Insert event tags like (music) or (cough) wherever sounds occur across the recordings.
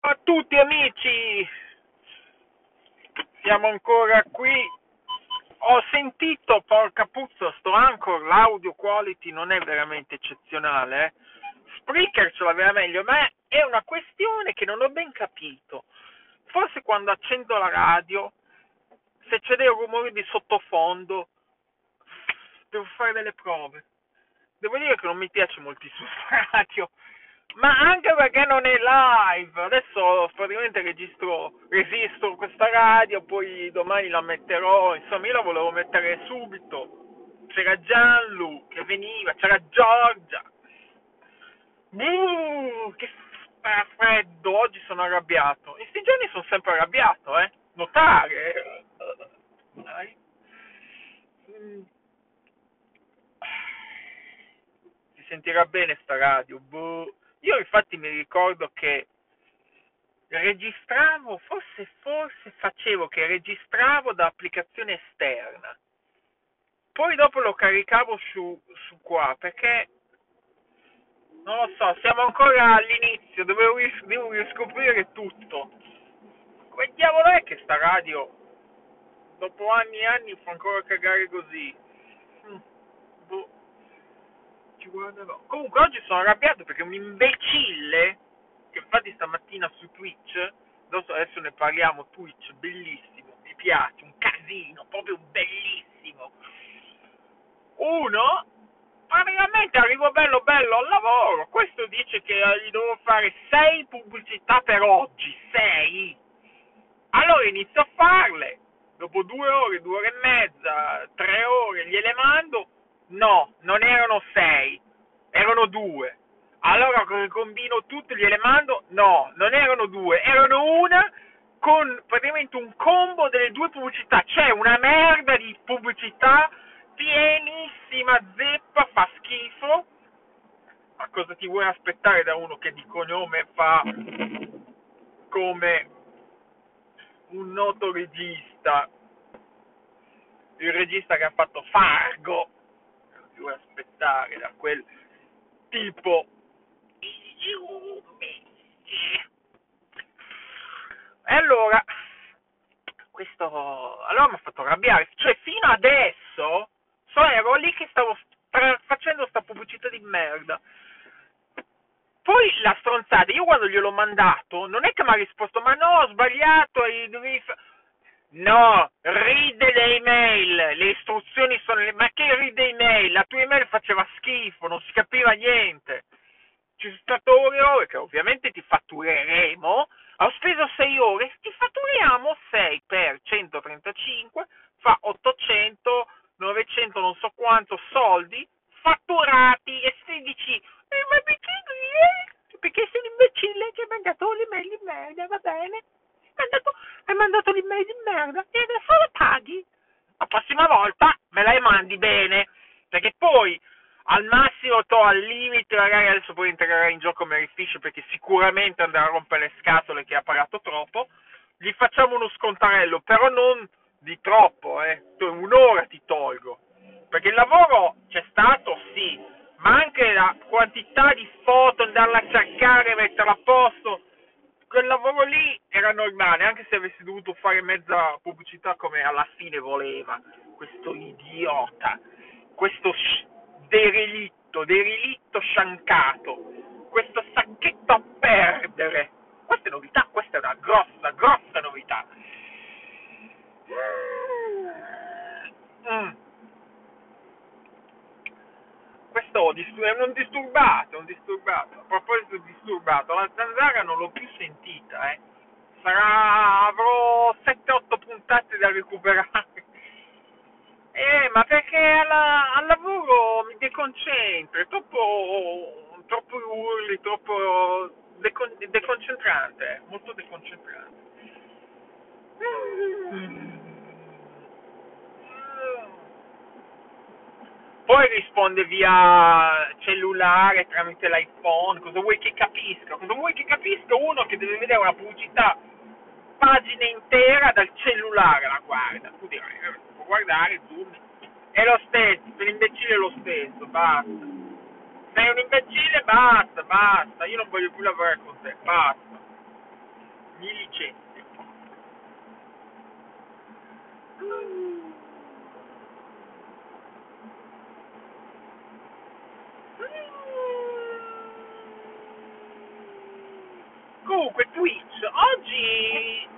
a tutti amici, siamo ancora qui. Ho sentito, porca puzza, sto Anchor, l'audio quality non è veramente eccezionale. Eh? Spreaker ce l'aveva meglio, ma è una questione che non ho ben capito. Forse quando accendo la radio, se c'è dei rumori di sottofondo, devo fare delle prove. Devo dire che non mi piace moltissimo (laughs) la radio ma anche perché non è live. Adesso praticamente registro, registro questa radio, poi domani la metterò. Insomma, io la volevo mettere subito. C'era Gianlu che veniva, c'era Giorgia. Buh, che freddo, oggi sono arrabbiato. In questi giorni sono sempre arrabbiato, eh. Notare. Dai. Mm. Sentirà bene sta radio. Buh. Io infatti mi ricordo che registravo, forse, forse facevo che registravo da applicazione esterna. Poi dopo lo caricavo su, su qua perché non lo so, siamo ancora all'inizio, devo, devo riscoprire tutto. Come diavolo è che sta radio dopo anni e anni fa ancora cagare così? Ci guarderò. Comunque oggi sono arrabbiato perché un imbecille, che infatti stamattina su Twitch, adesso ne parliamo, Twitch, bellissimo, mi piace, un casino, proprio bellissimo. Uno, praticamente arrivo bello bello al lavoro, questo dice che gli devo fare 6 pubblicità per oggi, 6. Allora inizio a farle, dopo due ore, due ore e mezza, tre ore, gliele mando, No, non erano sei, erano due. Allora combino tutte, gliele mando? No, non erano due, erano una con praticamente un combo delle due pubblicità. C'è una merda di pubblicità pienissima, zeppa, fa schifo. Ma cosa ti vuoi aspettare da uno che di cognome fa come un noto regista? Il regista che ha fatto Fargo più aspettare da quel tipo e allora questo allora mi ha fatto arrabbiare. Cioè fino adesso so ero lì che stavo facendo sta pubblicità di merda. Poi la stronzata io quando gliel'ho mandato non è che mi ha risposto ma no ho sbagliato devi No, ride le email, le istruzioni sono le... Ma che ride email? La tua email faceva schifo, non si capiva niente. Ci sono stato ore e ore che ovviamente ti fattureremo. Ho speso 6 ore, ti fatturiamo 6 per 135, fa 800, 900 non so quanto soldi fatturati e 16. Eh, ma perché, eh? perché sei l'imbecille che mi ha mandato l'email di merda, va bene? mandato, hai mandato l'email di merda e adesso la paghi. La prossima volta me la mandi bene, perché poi al massimo to al limite magari adesso poi entrerà in gioco Mary Fish perché sicuramente andrà a rompere le scatole che ha pagato troppo gli facciamo uno scontarello però non di troppo eh un'ora ti tolgo perché il lavoro c'è stato sì ma anche la quantità di foto andarla a cercare metterla a posto quel lavoro lì era normale, anche se avessi dovuto fare mezza pubblicità come alla fine voleva, questo idiota, questo derelitto, derelitto sciancato, questo sacchetto a perdere. Questa è novità, questa è una grossa, grossa novità. Mm questo è un disturbato, un disturbato. A proposito di disturbato, la zanzara non l'ho più sentita, eh. Sarà, avrò 7-8 puntate da recuperare. (laughs) Eh, ma perché alla, al lavoro mi deconcentro, è troppo, troppo urli, troppo decon, deconcentrante, molto deconcentrante. Mm. Poi risponde via cellulare tramite l'iPhone, cosa vuoi che capisca? Cosa vuoi che capisca uno che deve vedere una pubblicità pagina intera dal cellulare la guarda? Tu dirai, eh, può guardare, zoom. È lo stesso, per l'imbecille è lo stesso, basta. Sei un imbecille, basta, basta. Io non voglio più lavorare con te, basta. mi licenzio. Comunque Twitch, oggi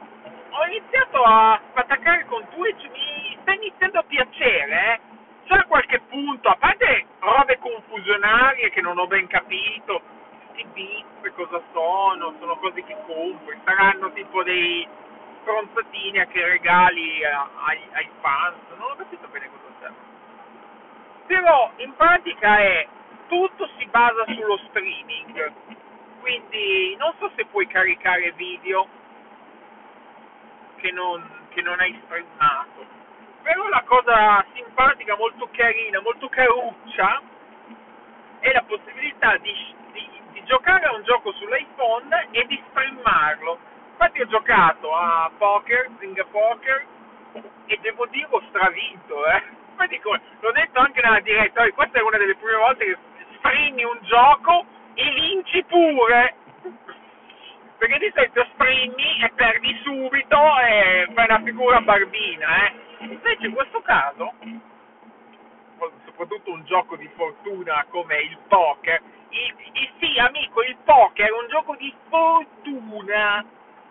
ho iniziato a attaccare con Twitch, mi sta iniziando a piacere, eh? C'è qualche punto, a parte robe confusionarie che non ho ben capito, questi bip cosa sono, sono cose che compri, saranno tipo dei stronzatini che regali ai, ai fans, non ho capito bene cosa serve. Però in pratica è tutto si basa sullo streaming, quindi non so se puoi caricare video che non, che non hai streamato. Però la cosa simpatica, molto carina, molto caruccia è la possibilità di, di, di giocare a un gioco sull'iPhone e di streamarlo. Infatti ho giocato a poker, Zynga Poker, e devo dire ho stravinto, eh. Dico, l'ho detto anche nella diretta, questa è una delle prime volte che streami un gioco e vinci pure perché di solito streami e perdi subito e fai una figura barbina, eh. Invece in questo caso, soprattutto un gioco di fortuna come il poker, il, il, sì amico, il poker è un gioco di fortuna,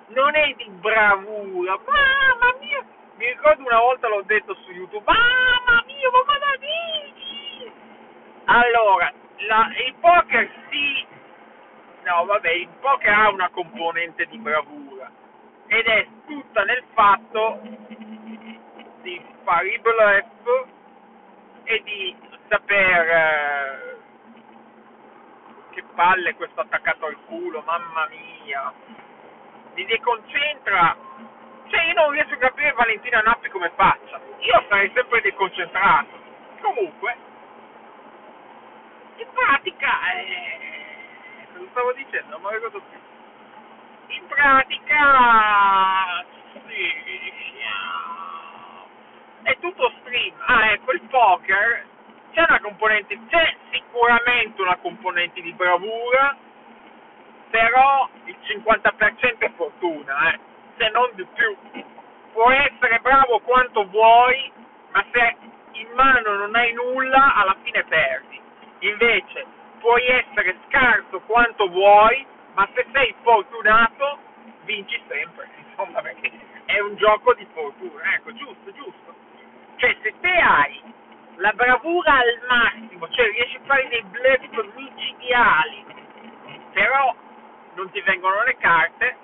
non è di bravura, mamma mia, mi ricordo una volta l'ho detto su YouTube, mamma mia, ma cosa dici? Allora, la, il poker sì No, vabbè, il poker ha una componente di bravura ed è tutta nel fatto di fare i bluff e di saper eh, che palle questo attaccato al culo, mamma mia, mi deconcentra. Cioè io non riesco a capire Valentina Nappi come faccia. Io sarei sempre deconcentrato. Comunque, in pratica eh, lo stavo dicendo, non mi ricordo più. In pratica, sì, è tutto stream. Ah, ecco, il poker c'è una componente, c'è sicuramente una componente di bravura, però il 50% è fortuna, eh, se non di più. Puoi essere bravo quanto vuoi, ma se in mano non hai nulla, alla fine perdi. Invece, puoi essere scarso quanto vuoi, ma se sei fortunato vinci sempre, (laughs) insomma, perché è un gioco di fortuna, ecco, giusto, giusto. Cioè, se te hai la bravura al massimo, cioè riesci a fare dei bluff micidiali, però non ti vengono le carte,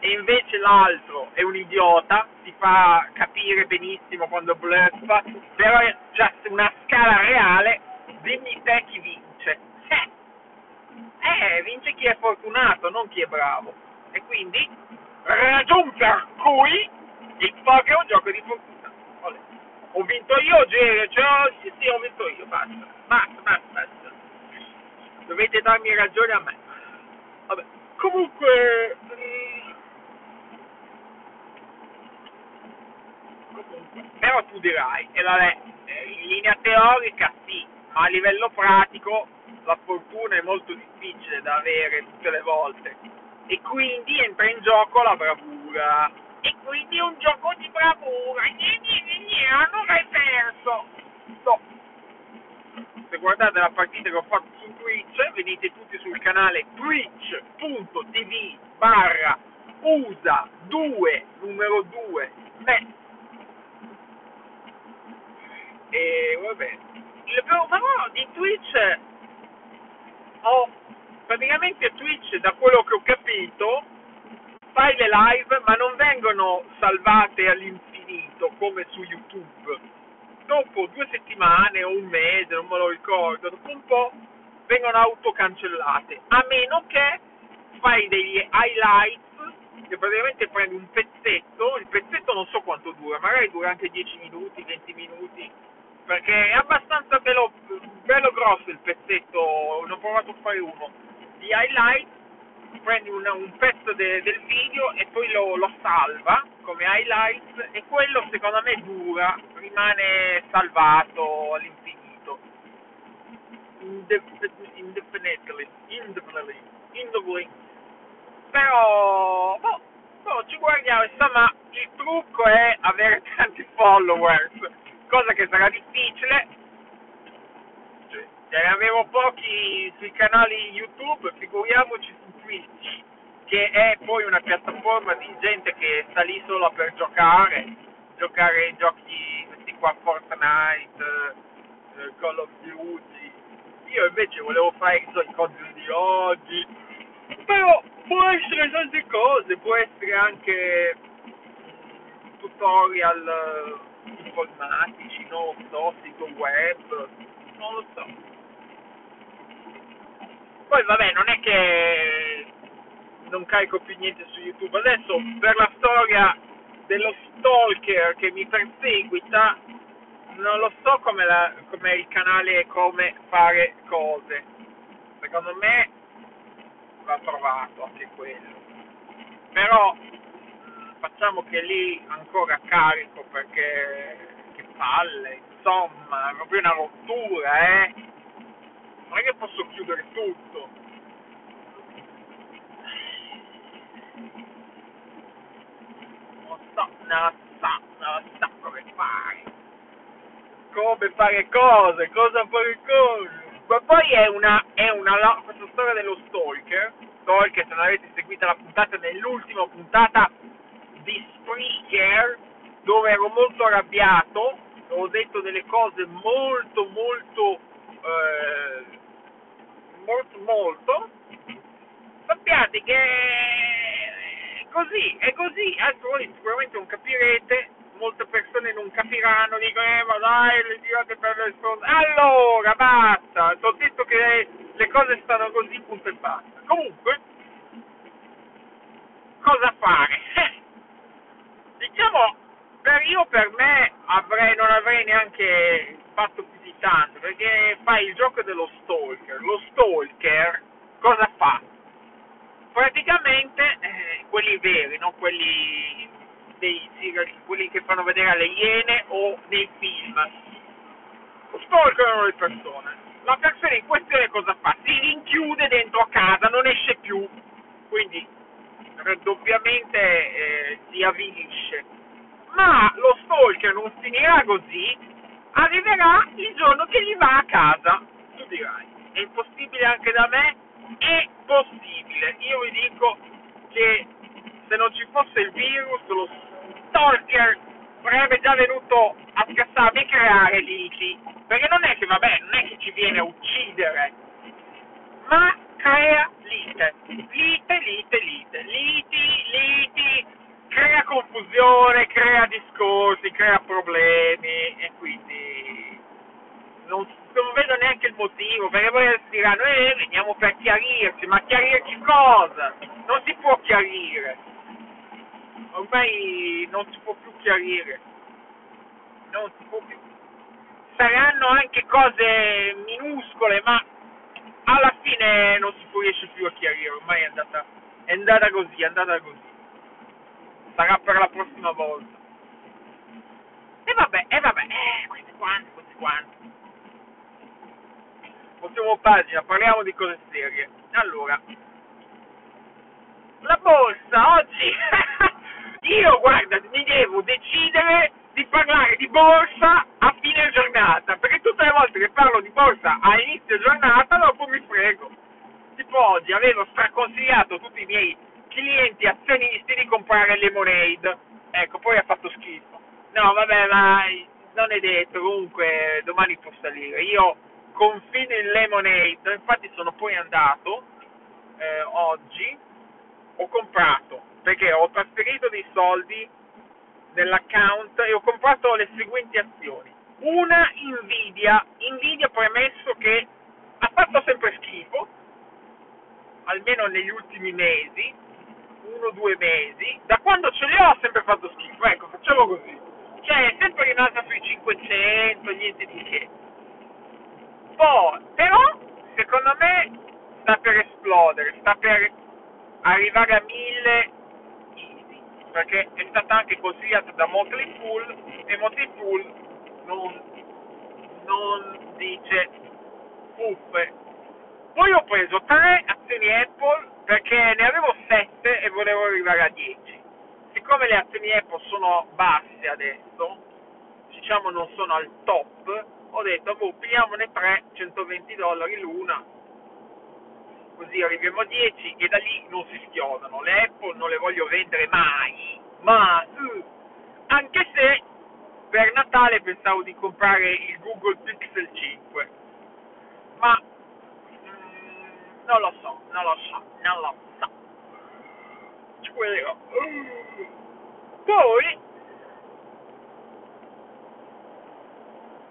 e invece l'altro è un idiota, ti fa capire benissimo quando bluffa, però c'è una scala reale, dimmi te chi vince eh, vince chi è fortunato, non chi è bravo. E quindi, ragion per cui il poker è un gioco di fortuna. Olè. Ho vinto io, Gere, cioè, sì, ho vinto io, basta. Basta, basta, basta. Dovete darmi ragione a me. Vabbè, comunque... Mm, però tu dirai, e vabbè, in linea teorica sì, a livello pratico la fortuna è molto difficile da avere tutte le volte. E quindi entra in gioco la bravura. E quindi è un gioco di bravura. Gne, gne, gne, allora hai perso. No. se guardate la partita che ho fatto su Twitch venite tutti sul canale twitch.tv barra usa 2 numero 2 me e vabbè il però di Twitch ho praticamente Twitch, da quello che ho capito, fai le live ma non vengono salvate all'infinito come su YouTube. Dopo due settimane o un mese, non me lo ricordo, dopo un po' vengono autocancellate, a meno che fai degli highlights che praticamente prendi un pezzetto, il pezzetto non so quanto dura, magari dura anche 10 minuti, 20 minuti, perché è abbastanza bello, bello grosso il pezzetto, ne ho provato a fare uno, di highlight, prendi un, un pezzo de, del video e poi lo, lo, salva come highlight e quello secondo me dura, rimane salvato all'infinito. Indefinitely, indefinitely, indefinitely. Però, boh, ci guardiamo insomma il trucco è avere tanti followers cosa che sarà difficile. Cioè, se avevo pochi sui canali youtube figuriamoci su twitch che è poi una piattaforma di gente che sta lì solo per giocare giocare ai giochi questi qua Fortnite eh, Call of Duty. Io invece volevo fare i cose di oggi. Però può essere tante cose, può essere anche tutorial informatici, non lo so, sito web, non lo so. Poi vabbè, non è che non carico più niente su YouTube, adesso per la storia dello stalker che mi perseguita, non lo so come, la, come il canale come fare cose. Secondo me va trovato anche quello. Però facciamo che lì ancora carico perché che palle, insomma, è proprio una rottura, eh. Non è che posso chiudere tutto. Non so, non so, non so come fare. Come fare cose, cosa fare cose ma poi è una, è una questa storia dello stalker, stalker se non avete seguito la puntata nell'ultima puntata di Spreaker, dove ero molto arrabbiato, ho detto delle cose molto molto eh, molto molto sappiate che è così, è così, adesso voi sicuramente non capirete molte persone non capiranno, dicono, eh ma dai, le idiote per le sponde. Allora, basta, ti ho detto che le cose stanno così, punto e basta. Comunque, cosa fare? Diciamo, per io per me avrei, non avrei neanche fatto più di tanto, perché fai il gioco dello stalker. Lo stalker cosa fa? Praticamente, eh, quelli veri, non quelli dei serial, quelli che fanno vedere alle iene o nei film. Stalkerano le persone. La persona in questione cosa fa? Si rinchiude dentro a casa, non esce più. Quindi doppiamente eh, si avvilisce. Ma lo stalker non finirà così, arriverà il giorno che gli va a casa. Tu dirai, è impossibile anche da me? È possibile. Io vi dico che se non ci fosse il virus, lo stalker sarebbe già venuto a scassarmi e creare liti. Perché non è che, vabbè, non è che ci viene a uccidere, ma crea lite. Lite, lite, lite. Crea confusione, crea discorsi, crea problemi e quindi non, non vedo neanche il motivo, perché poi diranno, eh, veniamo per chiarirci, ma chiarirci cosa? Non si può chiarire ormai non si può più chiarire, non si può più. Saranno anche cose minuscole, ma alla fine non si riesce più a chiarire, ormai è andata, è andata così, è andata così. Sarà per la prossima volta. E vabbè, e vabbè, eh, questi quanti, questi quanti. Ultima pagina, parliamo di cose serie. Allora, la borsa oggi (laughs) io guarda mi devo decidere di parlare di borsa a fine giornata perché tutte le volte che parlo di borsa a inizio giornata dopo mi frego tipo oggi avevo straconsigliato tutti i miei clienti azionisti di comprare Lemonade. Ecco poi ha fatto schifo. No vabbè ma non è detto comunque domani può salire io confido in Lemonade infatti sono poi andato eh, oggi ho comprato perché ho trasferito dei soldi nell'account e ho comprato le seguenti azioni. Una Nvidia, Nvidia premesso che ha fatto sempre schifo, almeno negli ultimi mesi, uno o due mesi, da quando ce le ho ha sempre fatto schifo, ecco, facciamo così. Cioè, è sempre rimasta sui 500, niente di che. Poi, però, secondo me, sta per esplodere, sta per arrivare a 1000 easy, perché è stata anche consigliata da Motley Fool e Motley Fool non, non dice uffe. Poi ho preso tre azioni Apple perché ne avevo 7 e volevo arrivare a 10. siccome le azioni Apple sono basse adesso, diciamo non sono al top, ho detto, boh, pigliamone 3, 120 dollari l'una, così arriviamo a 10 e da lì non si schiodano. Le Apple non le voglio vendere mai, ma uh, anche se per Natale pensavo di comprare il Google Pixel 5, ma mm, non lo so, non lo so, non lo so. Ci vedrò. Poi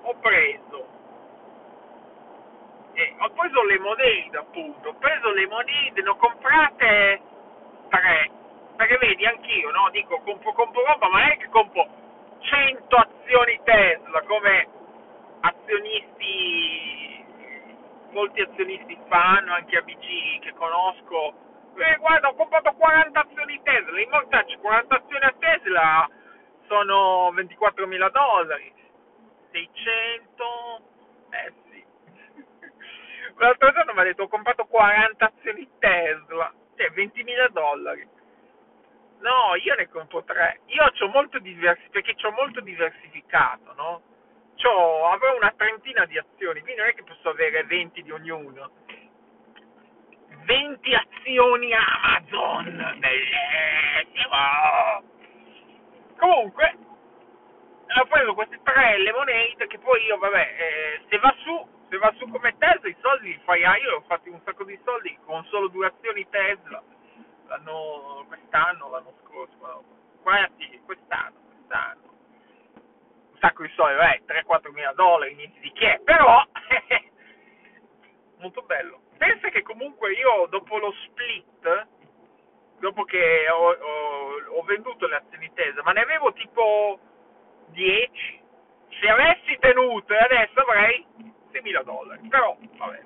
ho preso eh, ho preso le monete appunto ho preso le monete ne ho comprate tre perché vedi anch'io no dico compro compro roba ma è che compro 100 azioni Tesla come azionisti molti azionisti fanno anche amici che conosco eh, guarda ho comprato 40 azioni Tesla. In mortacci 40 azioni a Tesla sono 24 mila dollari. 600 eh sì. (laughs) L'altro giorno mi ha detto ho comprato 40 azioni Tesla. Cioè 20.000 dollari. No io ne compro 3 io ho molto diversi perché ho molto diversificato no? C'ho, avrò una trentina di azioni quindi non è che posso avere 20 di ognuno 20 azioni Amazon. Bellissimo! Comunque ho preso queste tre lemonade che poi io, vabbè, eh, se va su, se va su come Tesla i soldi li fai a io, ho fatto un sacco di soldi con solo due azioni Tesla, l'anno, quest'anno, l'anno scorso, no, quasi, quest'anno, quest'anno, un sacco di soldi, vabbè, 3-4 mila dollari, niente di che, però, (laughs) molto bello. Pensa che comunque io dopo lo split, dopo che ho, ho, ho venduto le azioni Tesla, ma ne avevo tipo 10, se avessi tenute adesso avrei 6.000 dollari, però vabbè,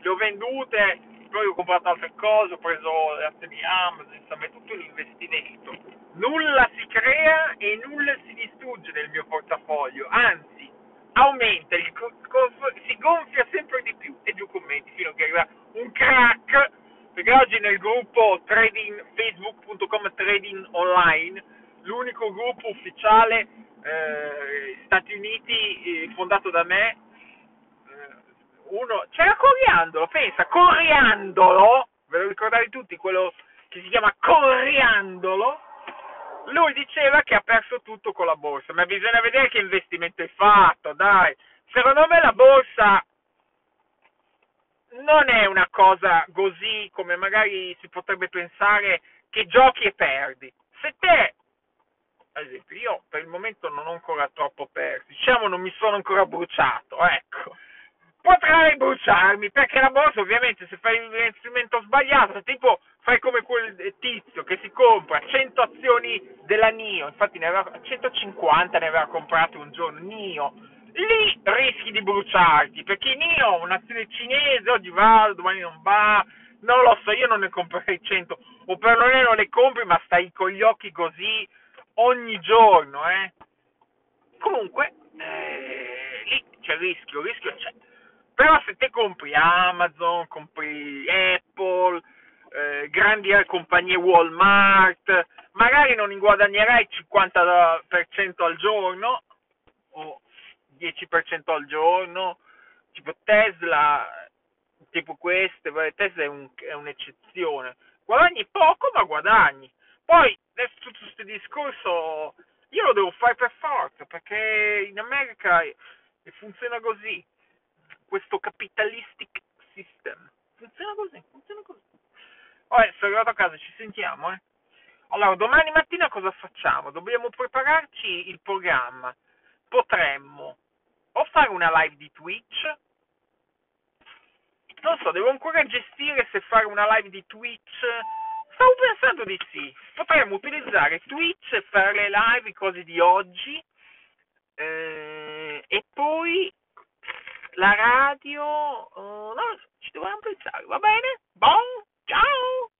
le ho vendute, poi ho comprato altre cose, ho preso le azioni Amazon, insomma è tutto un investimento. Nulla si crea e nulla si distrugge nel mio portafoglio, anzi aumenta, si gonfia sempre di più e giù commenti fino a che arriva un crack, oggi nel gruppo trading, facebook.com trading online, l'unico gruppo ufficiale eh, Stati Uniti eh, fondato da me eh, uno c'era Coriandolo pensa Coriandolo ve lo ricordate tutti quello che si chiama Coriandolo? Lui diceva che ha perso tutto con la borsa ma bisogna vedere che investimento è fatto dai. Secondo me la borsa non è una cosa così come magari si potrebbe pensare che giochi e perdi se te ad esempio, io per il momento non ho ancora troppo perso, diciamo non mi sono ancora bruciato, ecco. Potrei bruciarmi, perché la borsa ovviamente se fai l'investimento sbagliato, tipo fai come quel tizio che si compra 100 azioni della NIO, infatti ne aveva 150 ne aveva comprate un giorno, NIO, lì rischi di bruciarti, perché NIO, un'azione cinese, oggi va, domani non va, non lo so, io non ne comprerei 100, o perlomeno le compri ma stai con gli occhi così ogni giorno, eh. Comunque, eh, lì c'è il rischio, il rischio c'è. Però se te compri Amazon, compri Apple, eh, grandi compagnie Walmart, magari non guadagnerai il 50% al giorno o 10% al giorno, tipo Tesla, tipo queste, Tesla è, un, è un'eccezione. Guadagni poco, ma guadagni. Poi, adesso tutto questo discorso, io lo devo fare per forza, perché in America funziona così, questo capitalistic system. Funziona così, funziona così. Vabbè, sono arrivato a casa, ci sentiamo, eh. Allora, domani mattina cosa facciamo? Dobbiamo prepararci il programma. Potremmo o fare una live di Twitch, non so, devo ancora gestire se fare una live di Twitch Stavo pensando di sì. Potremmo utilizzare Twitch e fare le live, cose di oggi. Eh, e poi la radio. Uh, no, ci dobbiamo pensare, va bene? Bon, ciao!